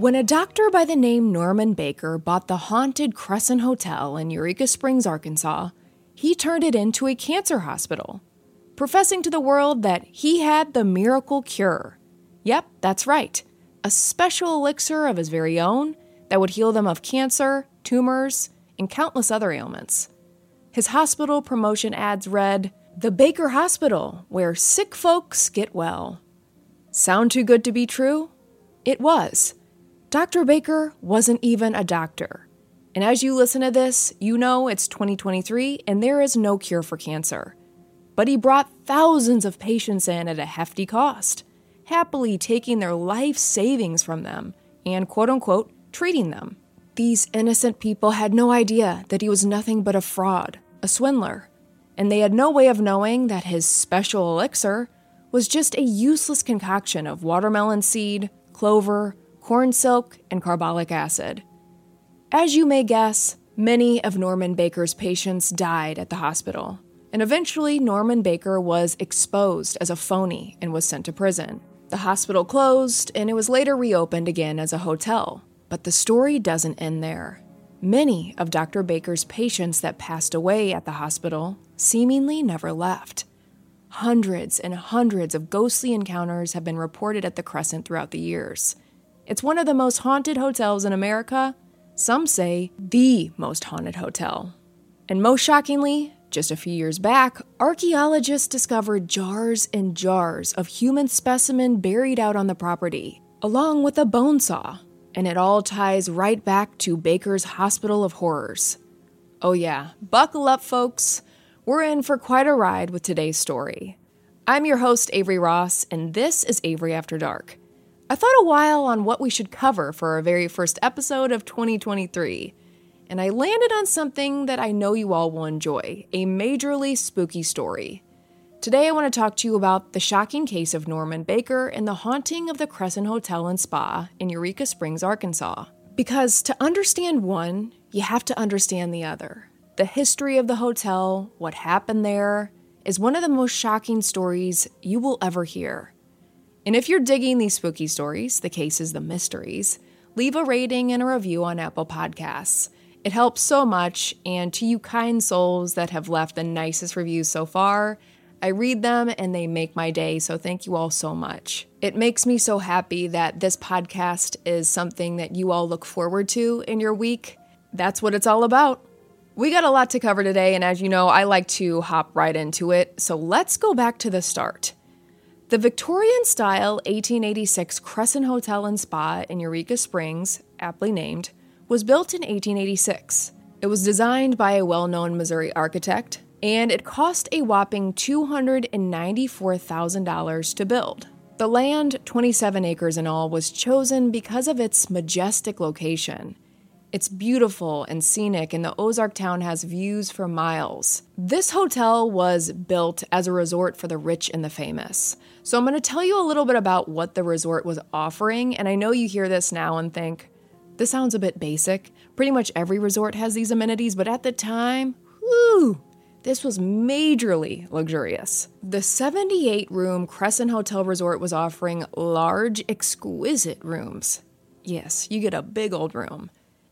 When a doctor by the name Norman Baker bought the haunted Crescent Hotel in Eureka Springs, Arkansas, he turned it into a cancer hospital, professing to the world that he had the miracle cure. Yep, that's right, a special elixir of his very own that would heal them of cancer, tumors, and countless other ailments. His hospital promotion ads read, The Baker Hospital, where sick folks get well. Sound too good to be true? It was. Dr. Baker wasn't even a doctor. And as you listen to this, you know it's 2023 and there is no cure for cancer. But he brought thousands of patients in at a hefty cost, happily taking their life savings from them and quote unquote treating them. These innocent people had no idea that he was nothing but a fraud, a swindler, and they had no way of knowing that his special elixir was just a useless concoction of watermelon seed, clover, corn silk, and carbolic acid. As you may guess, many of Norman Baker's patients died at the hospital, and eventually Norman Baker was exposed as a phony and was sent to prison. The hospital closed, and it was later reopened again as a hotel. But the story doesn't end there. Many of Dr. Baker's patients that passed away at the hospital seemingly never left. Hundreds and hundreds of ghostly encounters have been reported at the Crescent throughout the years. It's one of the most haunted hotels in America. Some say the most haunted hotel. And most shockingly, just a few years back, archaeologists discovered jars and jars of human specimen buried out on the property, along with a bone saw. And it all ties right back to Baker's Hospital of Horrors. Oh, yeah, buckle up, folks. We're in for quite a ride with today's story. I'm your host, Avery Ross, and this is Avery After Dark. I thought a while on what we should cover for our very first episode of 2023, and I landed on something that I know you all will enjoy a majorly spooky story. Today, I want to talk to you about the shocking case of Norman Baker and the haunting of the Crescent Hotel and Spa in Eureka Springs, Arkansas. Because to understand one, you have to understand the other. The history of the hotel, what happened there, is one of the most shocking stories you will ever hear. And if you're digging these spooky stories, the cases, the mysteries, leave a rating and a review on Apple Podcasts. It helps so much, and to you kind souls that have left the nicest reviews so far, I read them and they make my day, so thank you all so much. It makes me so happy that this podcast is something that you all look forward to in your week. That's what it's all about. We got a lot to cover today, and as you know, I like to hop right into it, so let's go back to the start. The Victorian style 1886 Crescent Hotel and Spa in Eureka Springs, aptly named, was built in 1886. It was designed by a well known Missouri architect, and it cost a whopping $294,000 to build. The land, 27 acres in all, was chosen because of its majestic location. It's beautiful and scenic, and the Ozark town has views for miles. This hotel was built as a resort for the rich and the famous. So, I'm going to tell you a little bit about what the resort was offering, and I know you hear this now and think, this sounds a bit basic. Pretty much every resort has these amenities, but at the time, whoo, this was majorly luxurious. The 78 room Crescent Hotel Resort was offering large, exquisite rooms. Yes, you get a big old room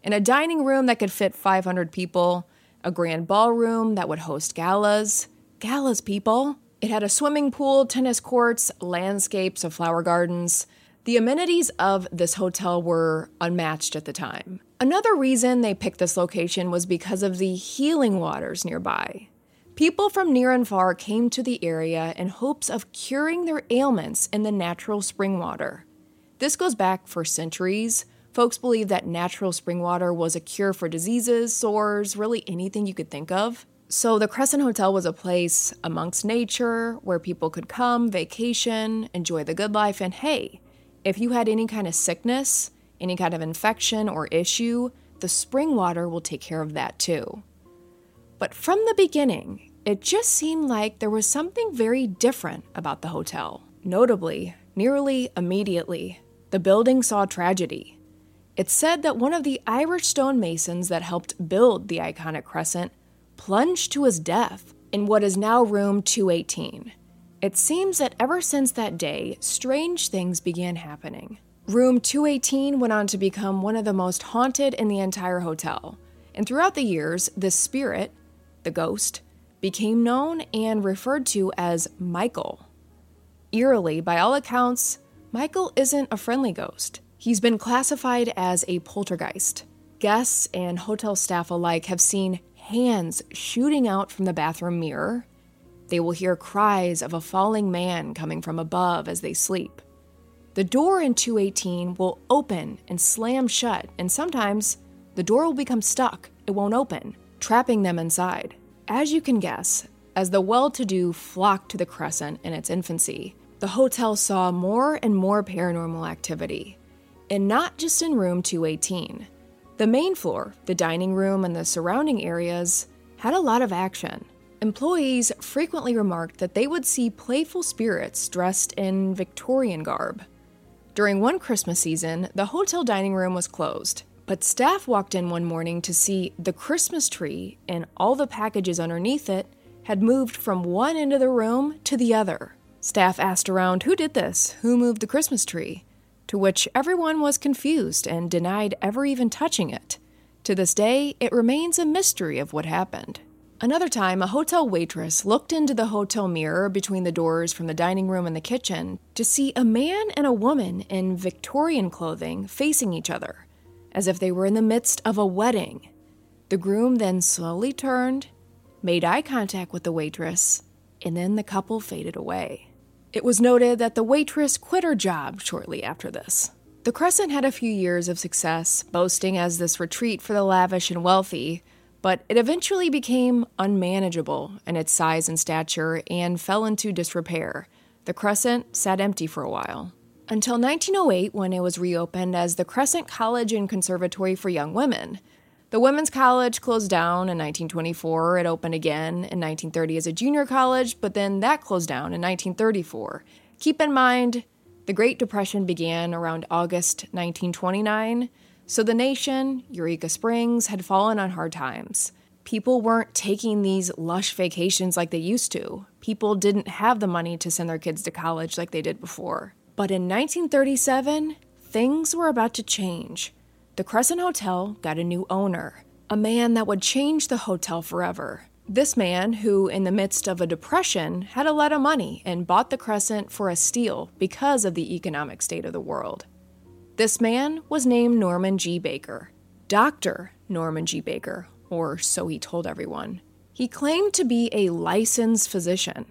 in a dining room that could fit 500 people, a grand ballroom that would host galas. Galas, people. It had a swimming pool, tennis courts, landscapes of flower gardens. The amenities of this hotel were unmatched at the time. Another reason they picked this location was because of the healing waters nearby. People from near and far came to the area in hopes of curing their ailments in the natural spring water. This goes back for centuries, Folks believe that natural spring water was a cure for diseases, sores, really anything you could think of. So the Crescent Hotel was a place amongst nature where people could come, vacation, enjoy the good life, and hey, if you had any kind of sickness, any kind of infection or issue, the spring water will take care of that too. But from the beginning, it just seemed like there was something very different about the hotel. Notably, nearly immediately, the building saw tragedy. It's said that one of the Irish stonemasons that helped build the iconic crescent plunged to his death in what is now room 218. It seems that ever since that day, strange things began happening. Room 218 went on to become one of the most haunted in the entire hotel. And throughout the years, this spirit, the ghost, became known and referred to as Michael. Eerily, by all accounts, Michael isn't a friendly ghost. He's been classified as a poltergeist. Guests and hotel staff alike have seen hands shooting out from the bathroom mirror. They will hear cries of a falling man coming from above as they sleep. The door in 218 will open and slam shut, and sometimes the door will become stuck. It won't open, trapping them inside. As you can guess, as the well to do flocked to the Crescent in its infancy, the hotel saw more and more paranormal activity. And not just in room 218. The main floor, the dining room, and the surrounding areas had a lot of action. Employees frequently remarked that they would see playful spirits dressed in Victorian garb. During one Christmas season, the hotel dining room was closed, but staff walked in one morning to see the Christmas tree and all the packages underneath it had moved from one end of the room to the other. Staff asked around who did this, who moved the Christmas tree, to which everyone was confused and denied ever even touching it. To this day, it remains a mystery of what happened. Another time, a hotel waitress looked into the hotel mirror between the doors from the dining room and the kitchen to see a man and a woman in Victorian clothing facing each other as if they were in the midst of a wedding. The groom then slowly turned, made eye contact with the waitress, and then the couple faded away. It was noted that the waitress quit her job shortly after this. The Crescent had a few years of success, boasting as this retreat for the lavish and wealthy, but it eventually became unmanageable in its size and stature and fell into disrepair. The Crescent sat empty for a while until 1908 when it was reopened as the Crescent College and Conservatory for Young Women. The Women's College closed down in 1924. It opened again in 1930 as a junior college, but then that closed down in 1934. Keep in mind, the Great Depression began around August 1929, so the nation, Eureka Springs, had fallen on hard times. People weren't taking these lush vacations like they used to. People didn't have the money to send their kids to college like they did before. But in 1937, things were about to change. The Crescent Hotel got a new owner, a man that would change the hotel forever. This man, who in the midst of a depression had a lot of money and bought the Crescent for a steal because of the economic state of the world. This man was named Norman G. Baker. Dr. Norman G. Baker, or so he told everyone. He claimed to be a licensed physician,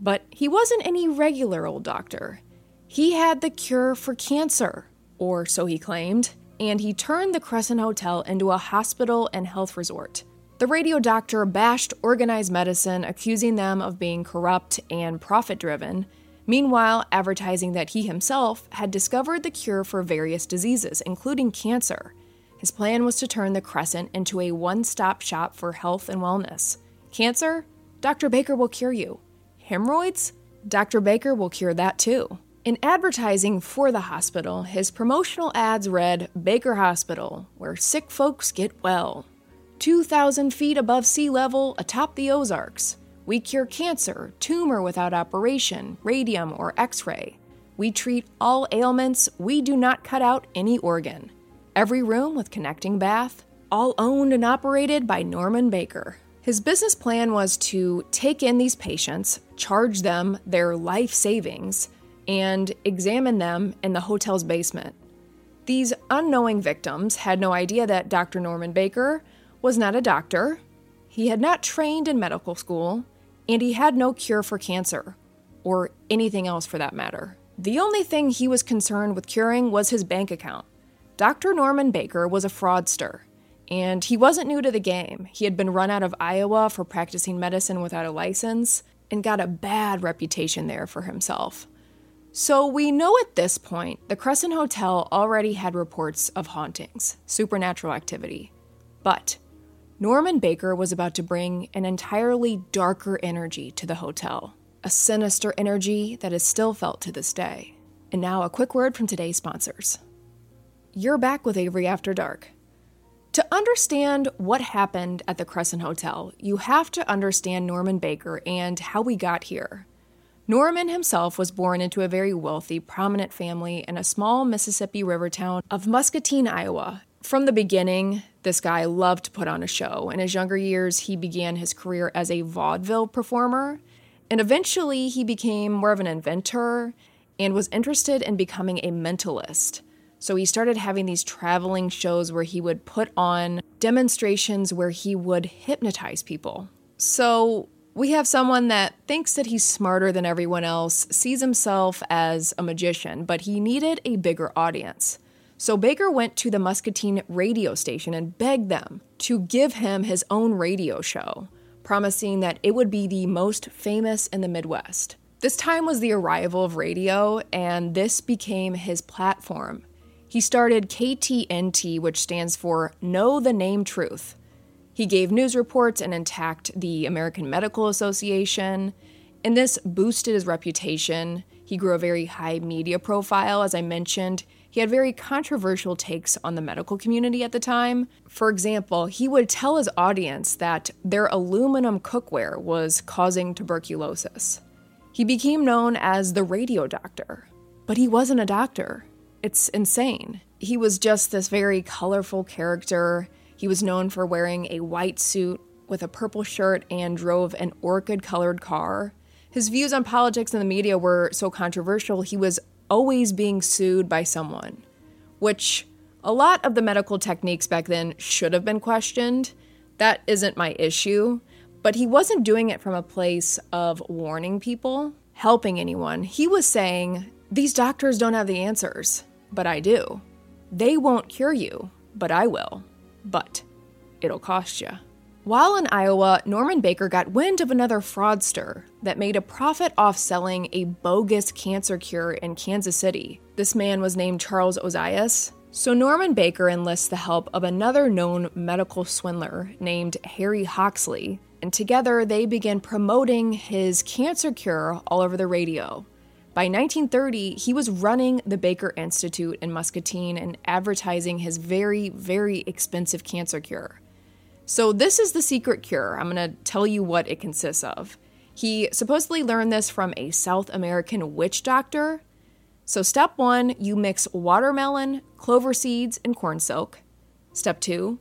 but he wasn't any regular old doctor. He had the cure for cancer, or so he claimed, and he turned the Crescent Hotel into a hospital and health resort. The radio doctor bashed organized medicine, accusing them of being corrupt and profit driven, meanwhile, advertising that he himself had discovered the cure for various diseases, including cancer. His plan was to turn the Crescent into a one stop shop for health and wellness. Cancer? Dr. Baker will cure you. Hemorrhoids? Dr. Baker will cure that too. In advertising for the hospital, his promotional ads read Baker Hospital, where sick folks get well. 2,000 feet above sea level, atop the Ozarks. We cure cancer, tumor without operation, radium, or x ray. We treat all ailments, we do not cut out any organ. Every room with connecting bath, all owned and operated by Norman Baker. His business plan was to take in these patients, charge them their life savings, and examine them in the hotel's basement. These unknowing victims had no idea that Dr. Norman Baker was not a doctor, he had not trained in medical school, and he had no cure for cancer, or anything else for that matter. The only thing he was concerned with curing was his bank account. Dr. Norman Baker was a fraudster, and he wasn't new to the game. He had been run out of Iowa for practicing medicine without a license and got a bad reputation there for himself. So we know at this point the Crescent Hotel already had reports of hauntings, supernatural activity. But Norman Baker was about to bring an entirely darker energy to the hotel, a sinister energy that is still felt to this day. And now, a quick word from today's sponsors. You're back with Avery After Dark. To understand what happened at the Crescent Hotel, you have to understand Norman Baker and how we got here. Norman himself was born into a very wealthy, prominent family in a small Mississippi river town of Muscatine, Iowa. From the beginning, this guy loved to put on a show. In his younger years, he began his career as a vaudeville performer, and eventually he became more of an inventor and was interested in becoming a mentalist. So he started having these traveling shows where he would put on demonstrations where he would hypnotize people. So we have someone that thinks that he's smarter than everyone else, sees himself as a magician, but he needed a bigger audience. So Baker went to the Muscatine radio station and begged them to give him his own radio show, promising that it would be the most famous in the Midwest. This time was the arrival of radio, and this became his platform. He started KTNT, which stands for Know the Name Truth. He gave news reports and attacked the American Medical Association, and this boosted his reputation. He grew a very high media profile. As I mentioned, he had very controversial takes on the medical community at the time. For example, he would tell his audience that their aluminum cookware was causing tuberculosis. He became known as the radio doctor, but he wasn't a doctor. It's insane. He was just this very colorful character. He was known for wearing a white suit with a purple shirt and drove an orchid colored car. His views on politics and the media were so controversial, he was always being sued by someone, which a lot of the medical techniques back then should have been questioned. That isn't my issue, but he wasn't doing it from a place of warning people, helping anyone. He was saying, These doctors don't have the answers, but I do. They won't cure you, but I will but it'll cost you. While in Iowa, Norman Baker got wind of another fraudster that made a profit off selling a bogus cancer cure in Kansas City. This man was named Charles Ozias. So Norman Baker enlists the help of another known medical swindler named Harry Hoxsey, and together they begin promoting his cancer cure all over the radio. By 1930, he was running the Baker Institute in Muscatine and advertising his very, very expensive cancer cure. So, this is the secret cure. I'm going to tell you what it consists of. He supposedly learned this from a South American witch doctor. So, step one, you mix watermelon, clover seeds, and corn silk. Step two,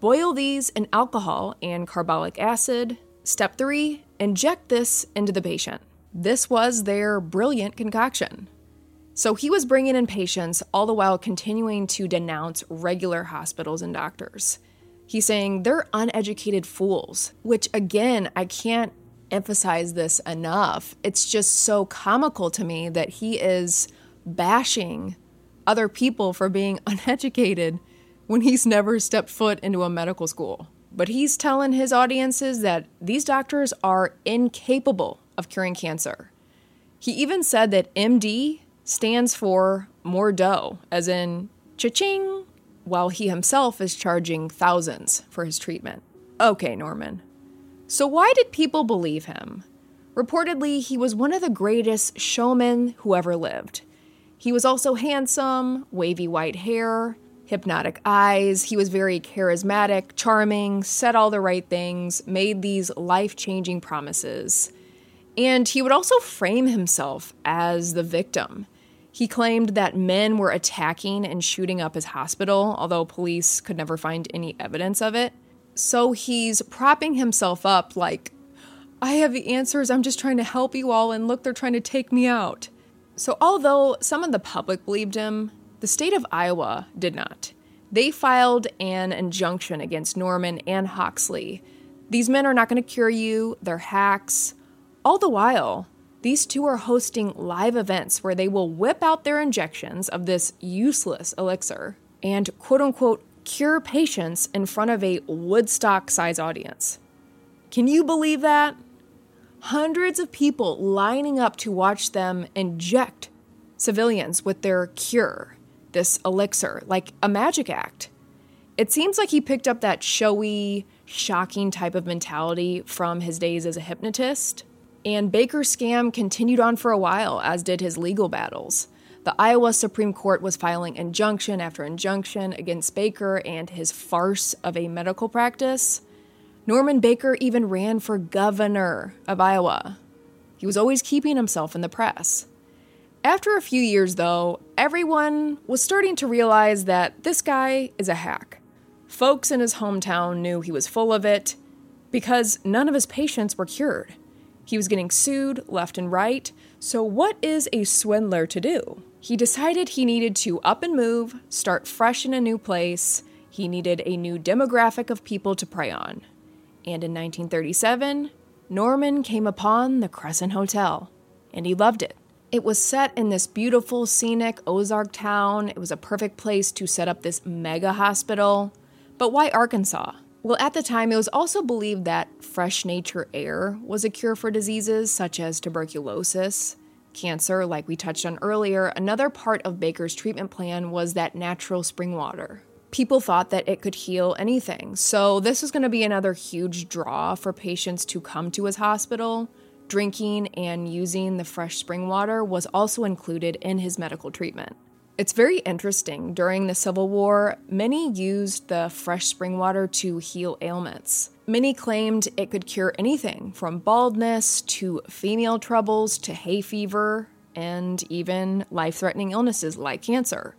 boil these in alcohol and carbolic acid. Step three, inject this into the patient. This was their brilliant concoction. So he was bringing in patients all the while continuing to denounce regular hospitals and doctors. He's saying they're uneducated fools, which again, I can't emphasize this enough. It's just so comical to me that he is bashing other people for being uneducated when he's never stepped foot into a medical school. But he's telling his audiences that these doctors are incapable of curing cancer. He even said that MD stands for more dough, as in cha-ching, while he himself is charging thousands for his treatment. Okay, Norman. So why did people believe him? Reportedly, he was one of the greatest showmen who ever lived. He was also handsome, wavy white hair, hypnotic eyes. He was very charismatic, charming, said all the right things, made these life changing promises. And he would also frame himself as the victim. He claimed that men were attacking and shooting up his hospital, although police could never find any evidence of it. So he's propping himself up like, I have the answers, I'm just trying to help you all, and look, they're trying to take me out. So, although some of the public believed him, the state of Iowa did not. They filed an injunction against Norman and Hoxsey. These men are not going to cure you, they're hacks. All the while, these two are hosting live events where they will whip out their injections of this useless elixir and quote unquote cure patients in front of a Woodstock size audience. Can you believe that? Hundreds of people lining up to watch them inject civilians with their cure, this elixir, like a magic act. It seems like he picked up that showy, shocking type of mentality from his days as a hypnotist and Baker's scam continued on for a while, as did his legal battles. The Iowa Supreme Court was filing injunction after injunction against Baker and his farce of a medical practice. Norman Baker even ran for governor of Iowa. He was always keeping himself in the press. After a few years, though, everyone was starting to realize that this guy is a hack. Folks in his hometown knew he was full of it because none of his patients were cured. He was getting sued left and right, so what is a swindler to do? He decided he needed to up and move, start fresh in a new place. He needed a new demographic of people to prey on. And in 1937, Norman came upon the Crescent Hotel, and he loved it. It was set in this beautiful, scenic Ozark town. It was a perfect place to set up this mega hospital. But why Arkansas? Well, at the time, it was also believed that fresh nature air was a cure for diseases such as tuberculosis, cancer, like we touched on earlier. Another part of Baker's treatment plan was that natural spring water. People thought that it could heal anything, so this was going to be another huge draw for patients to come to his hospital. Drinking and using the fresh spring water was also included in his medical treatment. It's very interesting. During the Civil War, many used the fresh spring water to heal ailments. Many claimed it could cure anything from baldness to female troubles to hay fever and even life threatening illnesses like cancer.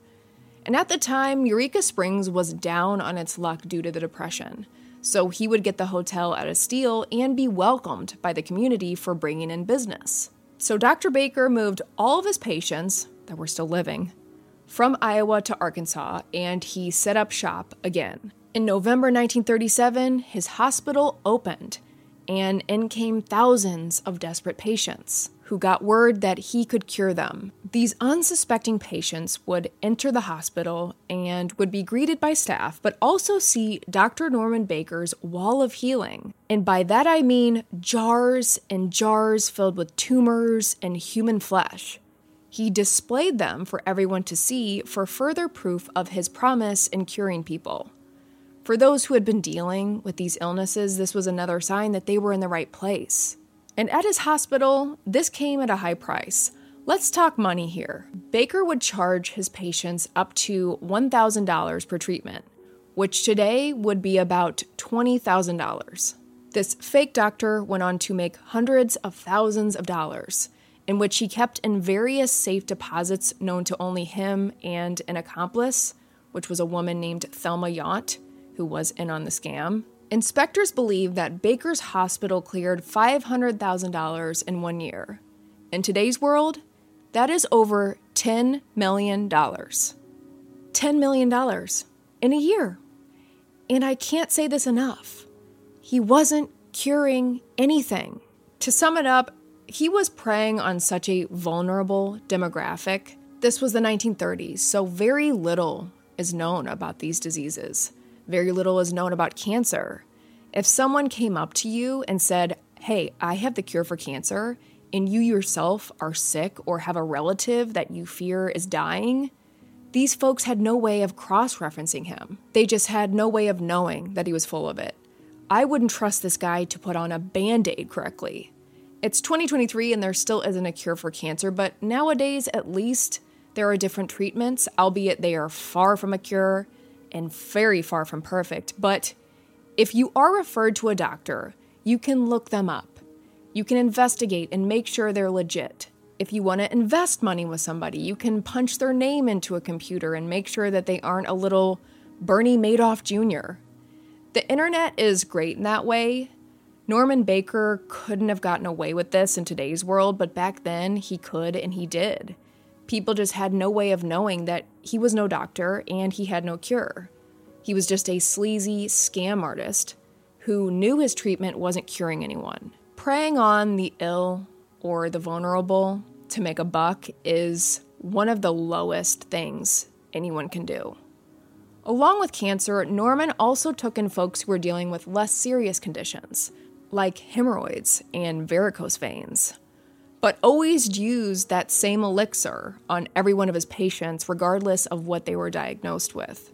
And at the time, Eureka Springs was down on its luck due to the Depression so he would get the hotel out of steal and be welcomed by the community for bringing in business. So Dr. Baker moved all of his patients that were still living from Iowa to Arkansas and he set up shop again. In November 1937, his hospital opened and in came thousands of desperate patients who got word that he could cure them. These unsuspecting patients would enter the hospital and would be greeted by staff, but also see Dr. Norman Baker's wall of healing. And by that I mean jars and jars filled with tumors and human flesh. He displayed them for everyone to see for further proof of his promise in curing people. For those who had been dealing with these illnesses, this was another sign that they were in the right place. And at his hospital, this came at a high price. Let's talk money here. Baker would charge his patients up to $1,000 per treatment, which today would be about $20,000. This fake doctor went on to make hundreds of thousands of dollars, in which he kept in various safe deposits known to only him and an accomplice, which was a woman named Thelma Yount, who was in on the scam. Inspectors believe that Baker's hospital cleared $500,000 in one year. In today's world, that is over $10 million. $10 million in a year. And I can't say this enough. He wasn't curing anything. To sum it up, he was preying on such a vulnerable demographic. This was the 1930s, so very little is known about these diseases. Very little is known about cancer. If someone came up to you and said, Hey, I have the cure for cancer, and you yourself are sick or have a relative that you fear is dying, these folks had no way of cross referencing him. They just had no way of knowing that he was full of it. I wouldn't trust this guy to put on a band aid correctly. It's 2023 and there still isn't a cure for cancer, but nowadays, at least, there are different treatments, albeit they are far from a cure and very far from perfect. But if you are referred to a doctor, you can look them up. You can investigate and make sure they're legit. If you want to invest money with somebody, you can punch their name into a computer and make sure that they aren't a little Bernie Madoff Jr. The internet is great in that way. Norman Baker couldn't have gotten away with this in today's world, but back then he could and he did. People just had no way of knowing that he was no doctor and he had no cure. He was just a sleazy scam artist who knew his treatment wasn't curing anyone. Preying on the ill or the vulnerable to make a buck is one of the lowest things anyone can do. Along with cancer, Norman also took in folks who were dealing with less serious conditions, like hemorrhoids and varicose veins but always used that same elixir on every one of his patients, regardless of what they were diagnosed with.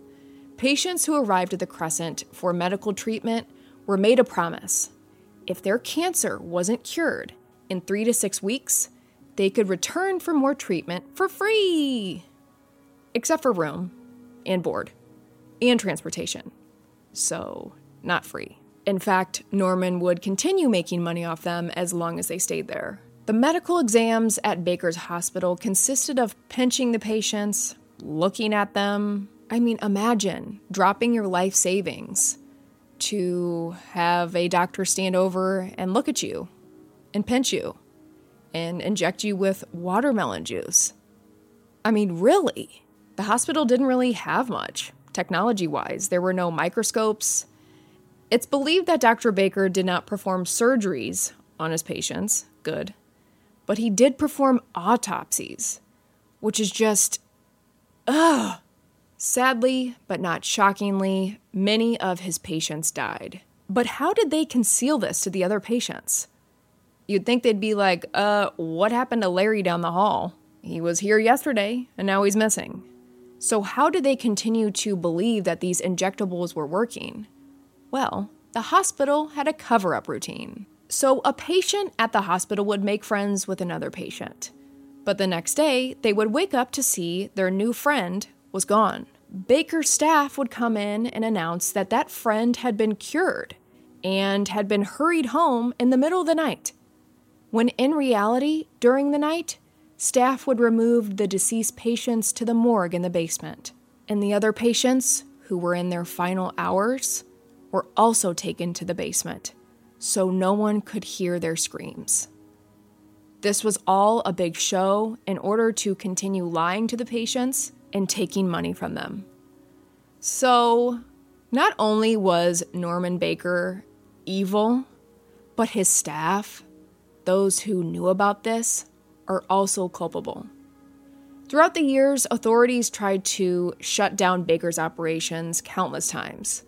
Patients who arrived at the Crescent for medical treatment were made a promise. If their cancer wasn't cured in three to six weeks, they could return for more treatment for free, except for room and board and transportation. So, not free. In fact, Norman would continue making money off them as long as they stayed there. The medical exams at Baker's hospital consisted of pinching the patients, looking at them. I mean, imagine dropping your life savings to have a doctor stand over and look at you and pinch you and inject you with watermelon juice. I mean, really? The hospital didn't really have much, technology wise. There were no microscopes. It's believed that Dr. Baker did not perform surgeries on his patients. Good. But he did perform autopsies, which is just. Ugh. Sadly, but not shockingly, many of his patients died. But how did they conceal this to the other patients? You'd think they'd be like, uh, what happened to Larry down the hall? He was here yesterday, and now he's missing. So, how did they continue to believe that these injectables were working? Well, the hospital had a cover up routine. So, a patient at the hospital would make friends with another patient. But the next day, they would wake up to see their new friend was gone. Baker's staff would come in and announce that that friend had been cured and had been hurried home in the middle of the night. When in reality, during the night, staff would remove the deceased patients to the morgue in the basement, and the other patients, who were in their final hours, were also taken to the basement so no one could hear their screams. This was all a big show in order to continue lying to the patients and taking money from them. So, not only was Norman Baker evil, but his staff, those who knew about this, are also culpable. Throughout the years, authorities tried to shut down Baker's operations countless times.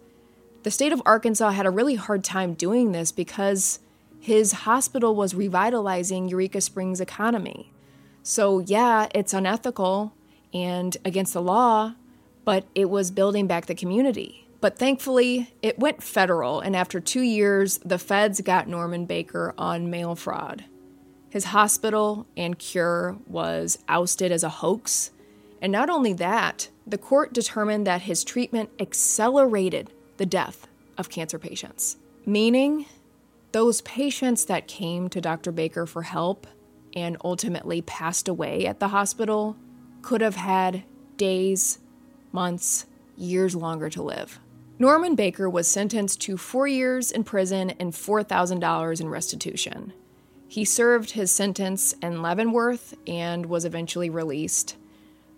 The state of Arkansas had a really hard time doing this because his hospital was revitalizing Eureka Springs' economy. So, yeah, it's unethical and against the law, but it was building back the community. But thankfully, it went federal, and after two years, the feds got Norman Baker on mail fraud. His hospital and cure was ousted as a hoax. And not only that, the court determined that his treatment accelerated the death of cancer patients, meaning those patients that came to Dr. Baker for help and ultimately passed away at the hospital could have had days, months, years longer to live. Norman Baker was sentenced to four years in prison and $4,000 in restitution. He served his sentence in Leavenworth and was eventually released.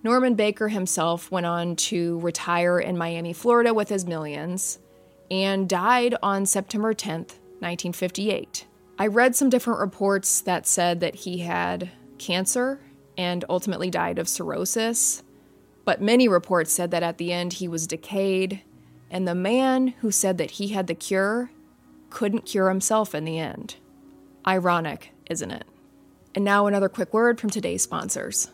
Norman Baker himself went on to retire in Miami, Florida with his millions and died on September 10th, 1958. I read some different reports that said that he had cancer and ultimately died of cirrhosis. But many reports said that at the end he was decayed, and the man who said that he had the cure couldn't cure himself in the end. Ironic, isn't it? And now another quick word from today's sponsors.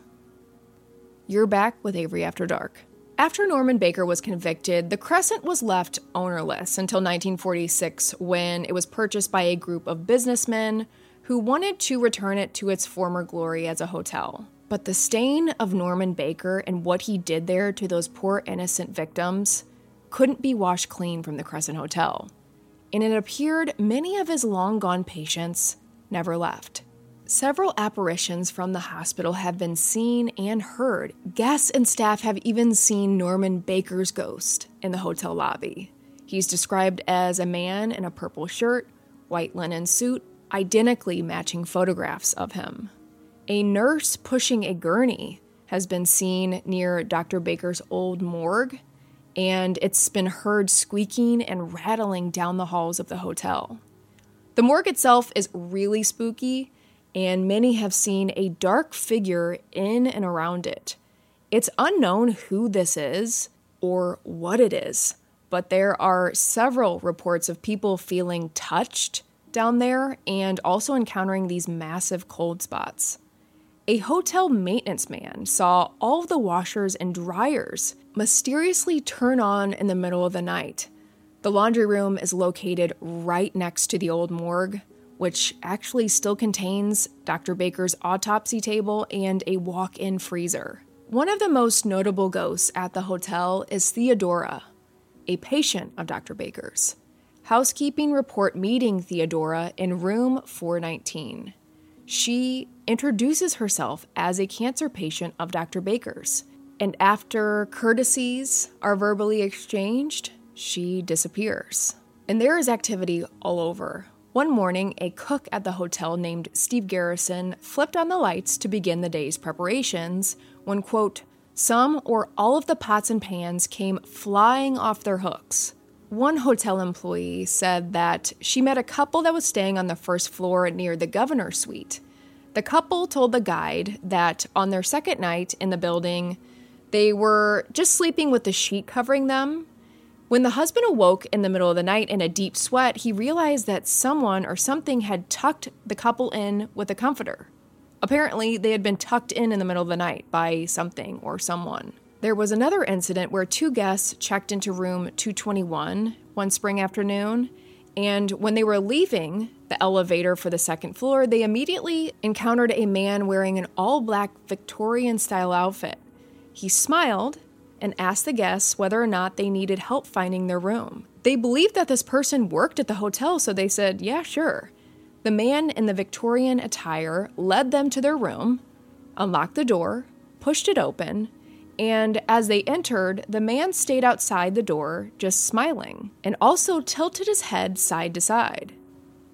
You're back with Avery After Dark. After Norman Baker was convicted, the Crescent was left ownerless until 1946 when it was purchased by a group of businessmen who wanted to return it to its former glory as a hotel. But the stain of Norman Baker and what he did there to those poor innocent victims couldn't be washed clean from the Crescent Hotel. And it appeared many of his long gone patients never left. Several apparitions from the hospital have been seen and heard. Guests and staff have even seen Norman Baker's ghost in the hotel lobby. He's described as a man in a purple shirt, white linen suit, identically matching photographs of him. A nurse pushing a gurney has been seen near Dr. Baker's old morgue, and it's been heard squeaking and rattling down the halls of the hotel. The morgue itself is really spooky, and many have seen a dark figure in and around it. It's unknown who this is or what it is, but there are several reports of people feeling touched down there and also encountering these massive cold spots. A hotel maintenance man saw all the washers and dryers mysteriously turn on in the middle of the night. The laundry room is located right next to the old morgue, which actually still contains Dr. Baker's autopsy table and a walk in freezer. One of the most notable ghosts at the hotel is Theodora, a patient of Dr. Baker's. Housekeeping report meeting Theodora in room 419. she introduces herself as a cancer patient of Dr. Baker's. And after courtesies are verbally exchanged, she disappears. And there is activity all over. One morning, a cook at the hotel named Steve Garrison flipped on the lights to begin the day's preparations when, quote, some or all of the pots and pans came flying off their hooks. One hotel employee said that she met a couple that was staying on the first floor near the governor's suite. The couple told the guide that on their second night in the building, they were just sleeping with the sheet covering them. When the husband awoke in the middle of the night in a deep sweat, he realized that someone or something had tucked the couple in with a comforter. Apparently, they had been tucked in in the middle of the night by something or someone. There was another incident where two guests checked into room 221 one spring afternoon, and when they were leaving the elevator for the second floor, they immediately encountered a man wearing an all black Victorian style outfit. He smiled and asked the guests whether or not they needed help finding their room. They believed that this person worked at the hotel, so they said, Yeah, sure. The man in the Victorian attire led them to their room, unlocked the door, pushed it open, and as they entered, the man stayed outside the door, just smiling, and also tilted his head side to side.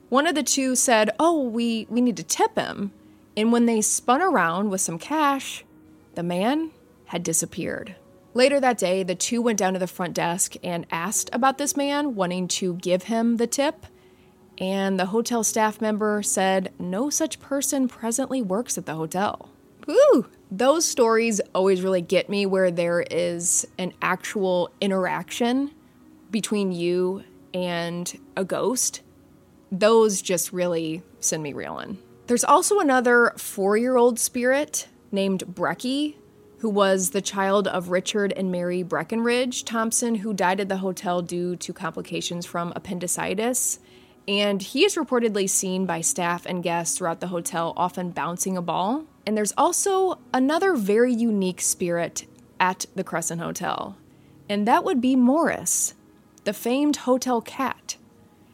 One of the two said, Oh, we, we need to tip him. And when they spun around with some cash, the man had disappeared. Later that day, the two went down to the front desk and asked about this man, wanting to give him the tip. And the hotel staff member said no such person presently works at the hotel. Ooh, those stories always really get me where there is an actual interaction between you and a ghost. Those just really send me reeling. There's also another four year old spirit named Brecky, who was the child of Richard and Mary Breckenridge Thompson, who died at the hotel due to complications from appendicitis. And he is reportedly seen by staff and guests throughout the hotel, often bouncing a ball. And there's also another very unique spirit at the Crescent Hotel, and that would be Morris, the famed hotel cat.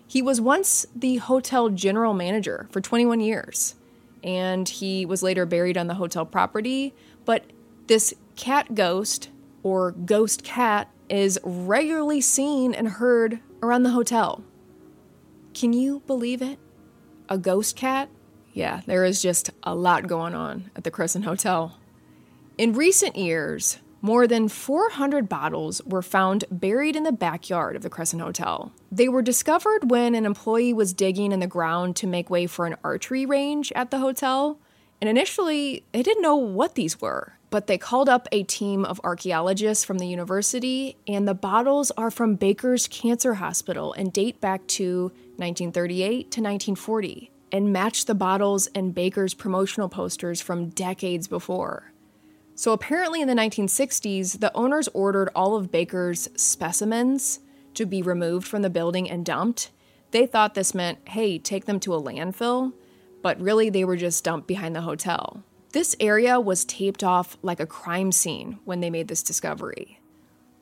He was once the hotel general manager for 21 years, and he was later buried on the hotel property. But this cat ghost, or ghost cat, is regularly seen and heard around the hotel. Can you believe it? A ghost cat? Yeah, there is just a lot going on at the Crescent Hotel. In recent years, more than 400 bottles were found buried in the backyard of the Crescent Hotel. They were discovered when an employee was digging in the ground to make way for an archery range at the hotel. And initially, they didn't know what these were, but they called up a team of archaeologists from the university, and the bottles are from Baker's Cancer Hospital and date back to 1938 to 1940 and match the bottles and Baker's promotional posters from decades before. So apparently, in the 1960s, the owners ordered all of Baker's specimens to be removed from the building and dumped. They thought this meant, hey, take them to a landfill, but really they were just dumped behind the hotel. This area was taped off like a crime scene when they made this discovery.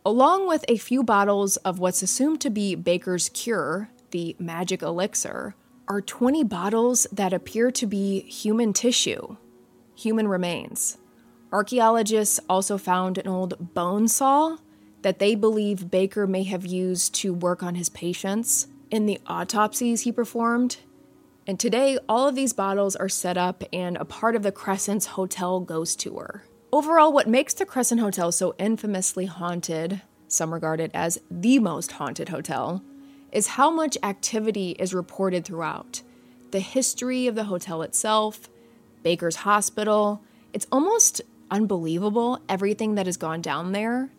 Along with a few bottles of what's assumed to be Baker's cure, the magic elixir, are 20 bottles that appear to be human tissue, human remains. Archaeologists also found an old bone saw that they believe Baker may have used to work on his patients in the autopsies he performed. And today, all of these bottles are set up and a part of the Crescent's hotel ghost tour. Overall, what makes the Crescent Hotel so infamously haunted, some regard it as the most haunted hotel, is how much activity is reported throughout. The history of the hotel itself, Baker's Hospital, it's almost unbelievable everything that has gone down there.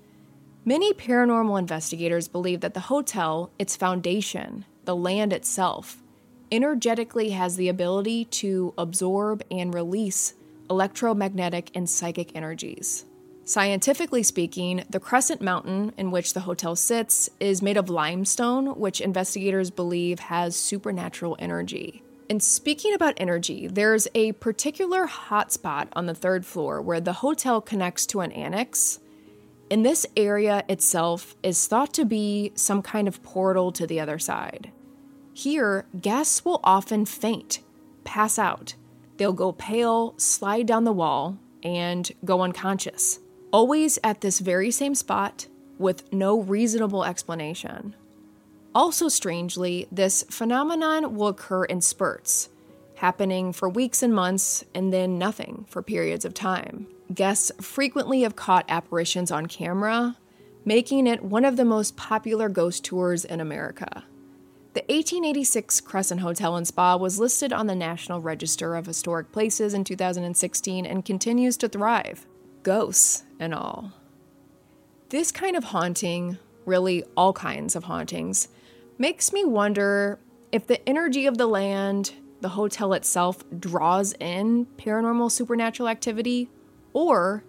Many paranormal investigators believe that the hotel, its foundation, the land itself, energetically has the ability to absorb and release electromagnetic and psychic energies. Scientifically speaking, the Crescent Mountain in which the hotel sits is made of limestone, which investigators believe has supernatural energy. And speaking about energy, there's a particular hotspot on the third floor where the hotel connects to an annex. And this area itself is thought to be some kind of portal to the other side. Here, guests will often faint, pass out, they'll go pale, slide down the wall, and go unconscious. Always at this very same spot with no reasonable explanation. Also, strangely, this phenomenon will occur in spurts, happening for weeks and months and then nothing for periods of time. Guests frequently have caught apparitions on camera, making it one of the most popular ghost tours in America. The 1886 Crescent Hotel and Spa was listed on the National Register of Historic Places in 2016 and continues to thrive. Ghosts and all. This kind of haunting, really all kinds of hauntings, makes me wonder if the energy of the land, the hotel itself, draws in paranormal supernatural activity, or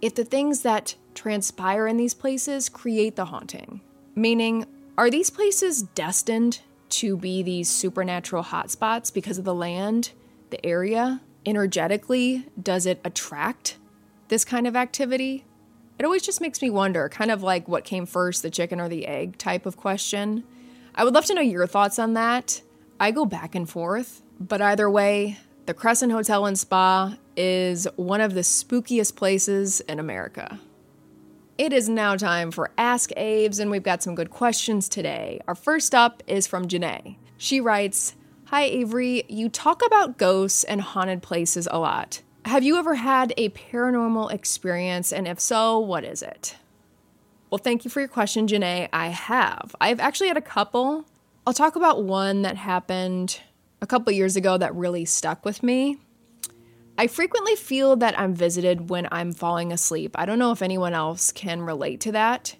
if the things that transpire in these places create the haunting. Meaning, are these places destined to be these supernatural hotspots because of the land, the area? Energetically, does it attract this kind of activity? It always just makes me wonder, kind of like what came first, the chicken or the egg type of question. I would love to know your thoughts on that. I go back and forth, but either way, the Crescent Hotel and Spa is one of the spookiest places in America. It is now time for Ask Aves, and we've got some good questions today. Our first up is from Janae. She writes Hi, Avery. You talk about ghosts and haunted places a lot. Have you ever had a paranormal experience? And if so, what is it? Well, thank you for your question, Janae. I have. I've actually had a couple. I'll talk about one that happened a couple years ago that really stuck with me. I frequently feel that I'm visited when I'm falling asleep. I don't know if anyone else can relate to that,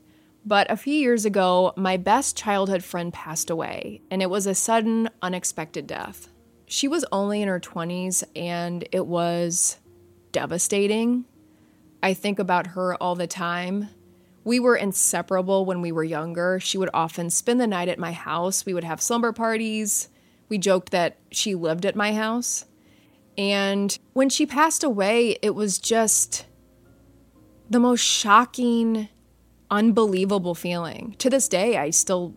but a few years ago, my best childhood friend passed away, and it was a sudden, unexpected death. She was only in her 20s, and it was devastating. I think about her all the time. We were inseparable when we were younger. She would often spend the night at my house. We would have slumber parties. We joked that she lived at my house. And when she passed away, it was just the most shocking, unbelievable feeling. To this day, I still,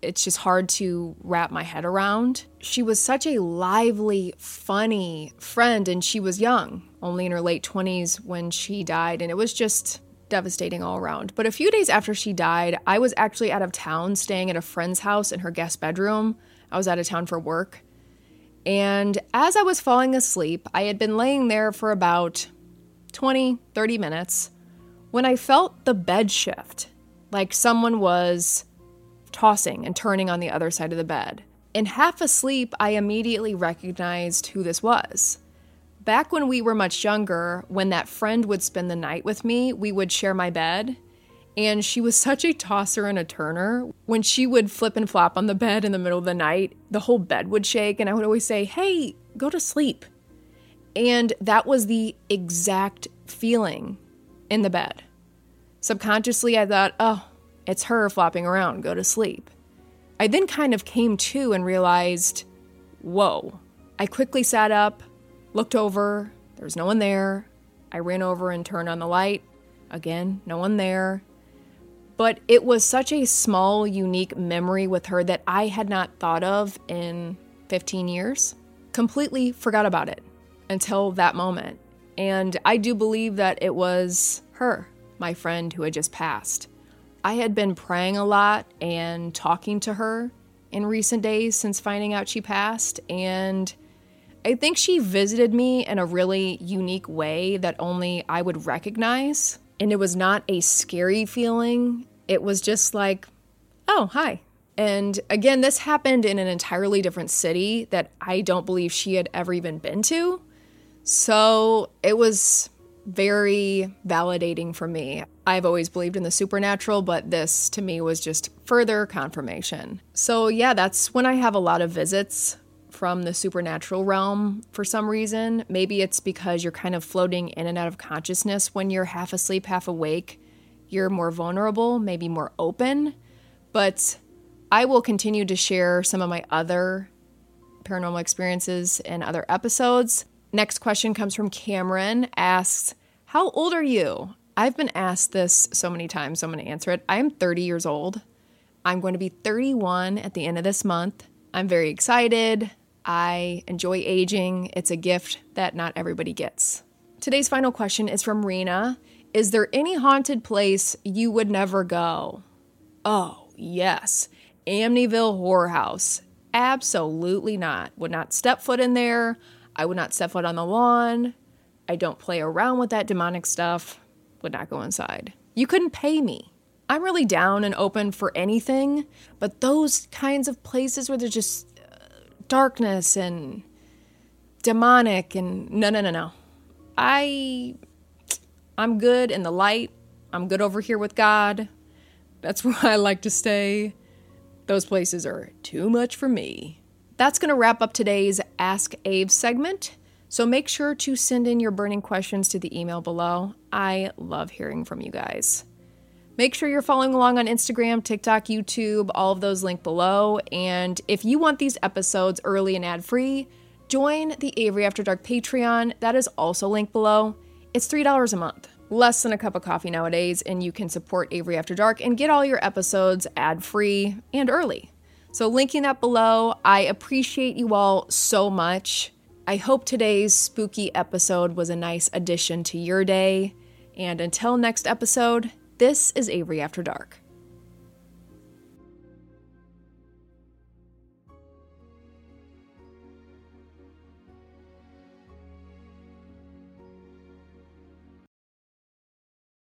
it's just hard to wrap my head around. She was such a lively, funny friend, and she was young, only in her late 20s when she died. And it was just devastating all around. But a few days after she died, I was actually out of town staying at a friend's house in her guest bedroom. I was out of town for work. And as I was falling asleep, I had been laying there for about 20, 30 minutes when I felt the bed shift, like someone was tossing and turning on the other side of the bed. And half asleep, I immediately recognized who this was. Back when we were much younger, when that friend would spend the night with me, we would share my bed. And she was such a tosser and a turner. When she would flip and flop on the bed in the middle of the night, the whole bed would shake. And I would always say, Hey, go to sleep. And that was the exact feeling in the bed. Subconsciously, I thought, Oh, it's her flopping around, go to sleep. I then kind of came to and realized, Whoa. I quickly sat up, looked over, there was no one there. I ran over and turned on the light. Again, no one there. But it was such a small, unique memory with her that I had not thought of in 15 years. Completely forgot about it until that moment. And I do believe that it was her, my friend who had just passed. I had been praying a lot and talking to her in recent days since finding out she passed. And I think she visited me in a really unique way that only I would recognize. And it was not a scary feeling. It was just like, oh, hi. And again, this happened in an entirely different city that I don't believe she had ever even been to. So it was very validating for me. I've always believed in the supernatural, but this to me was just further confirmation. So, yeah, that's when I have a lot of visits from the supernatural realm for some reason. Maybe it's because you're kind of floating in and out of consciousness when you're half asleep, half awake. You're more vulnerable, maybe more open. But I will continue to share some of my other paranormal experiences in other episodes. Next question comes from Cameron asks, How old are you? I've been asked this so many times, so I'm going to answer it. I'm 30 years old. I'm going to be 31 at the end of this month. I'm very excited. I enjoy aging. It's a gift that not everybody gets. Today's final question is from Rena. Is there any haunted place you would never go? Oh, yes. Amityville Horror House. Absolutely not. Would not step foot in there. I would not step foot on the lawn. I don't play around with that demonic stuff. Would not go inside. You couldn't pay me. I'm really down and open for anything, but those kinds of places where there's just uh, darkness and demonic and no, no, no, no. I I'm good in the light. I'm good over here with God. That's where I like to stay. Those places are too much for me. That's going to wrap up today's Ask Aves segment. So make sure to send in your burning questions to the email below. I love hearing from you guys. Make sure you're following along on Instagram, TikTok, YouTube, all of those linked below. And if you want these episodes early and ad free, join the Avery After Dark Patreon. That is also linked below. It's $3 a month, less than a cup of coffee nowadays, and you can support Avery After Dark and get all your episodes ad free and early. So, linking that below, I appreciate you all so much. I hope today's spooky episode was a nice addition to your day. And until next episode, this is Avery After Dark.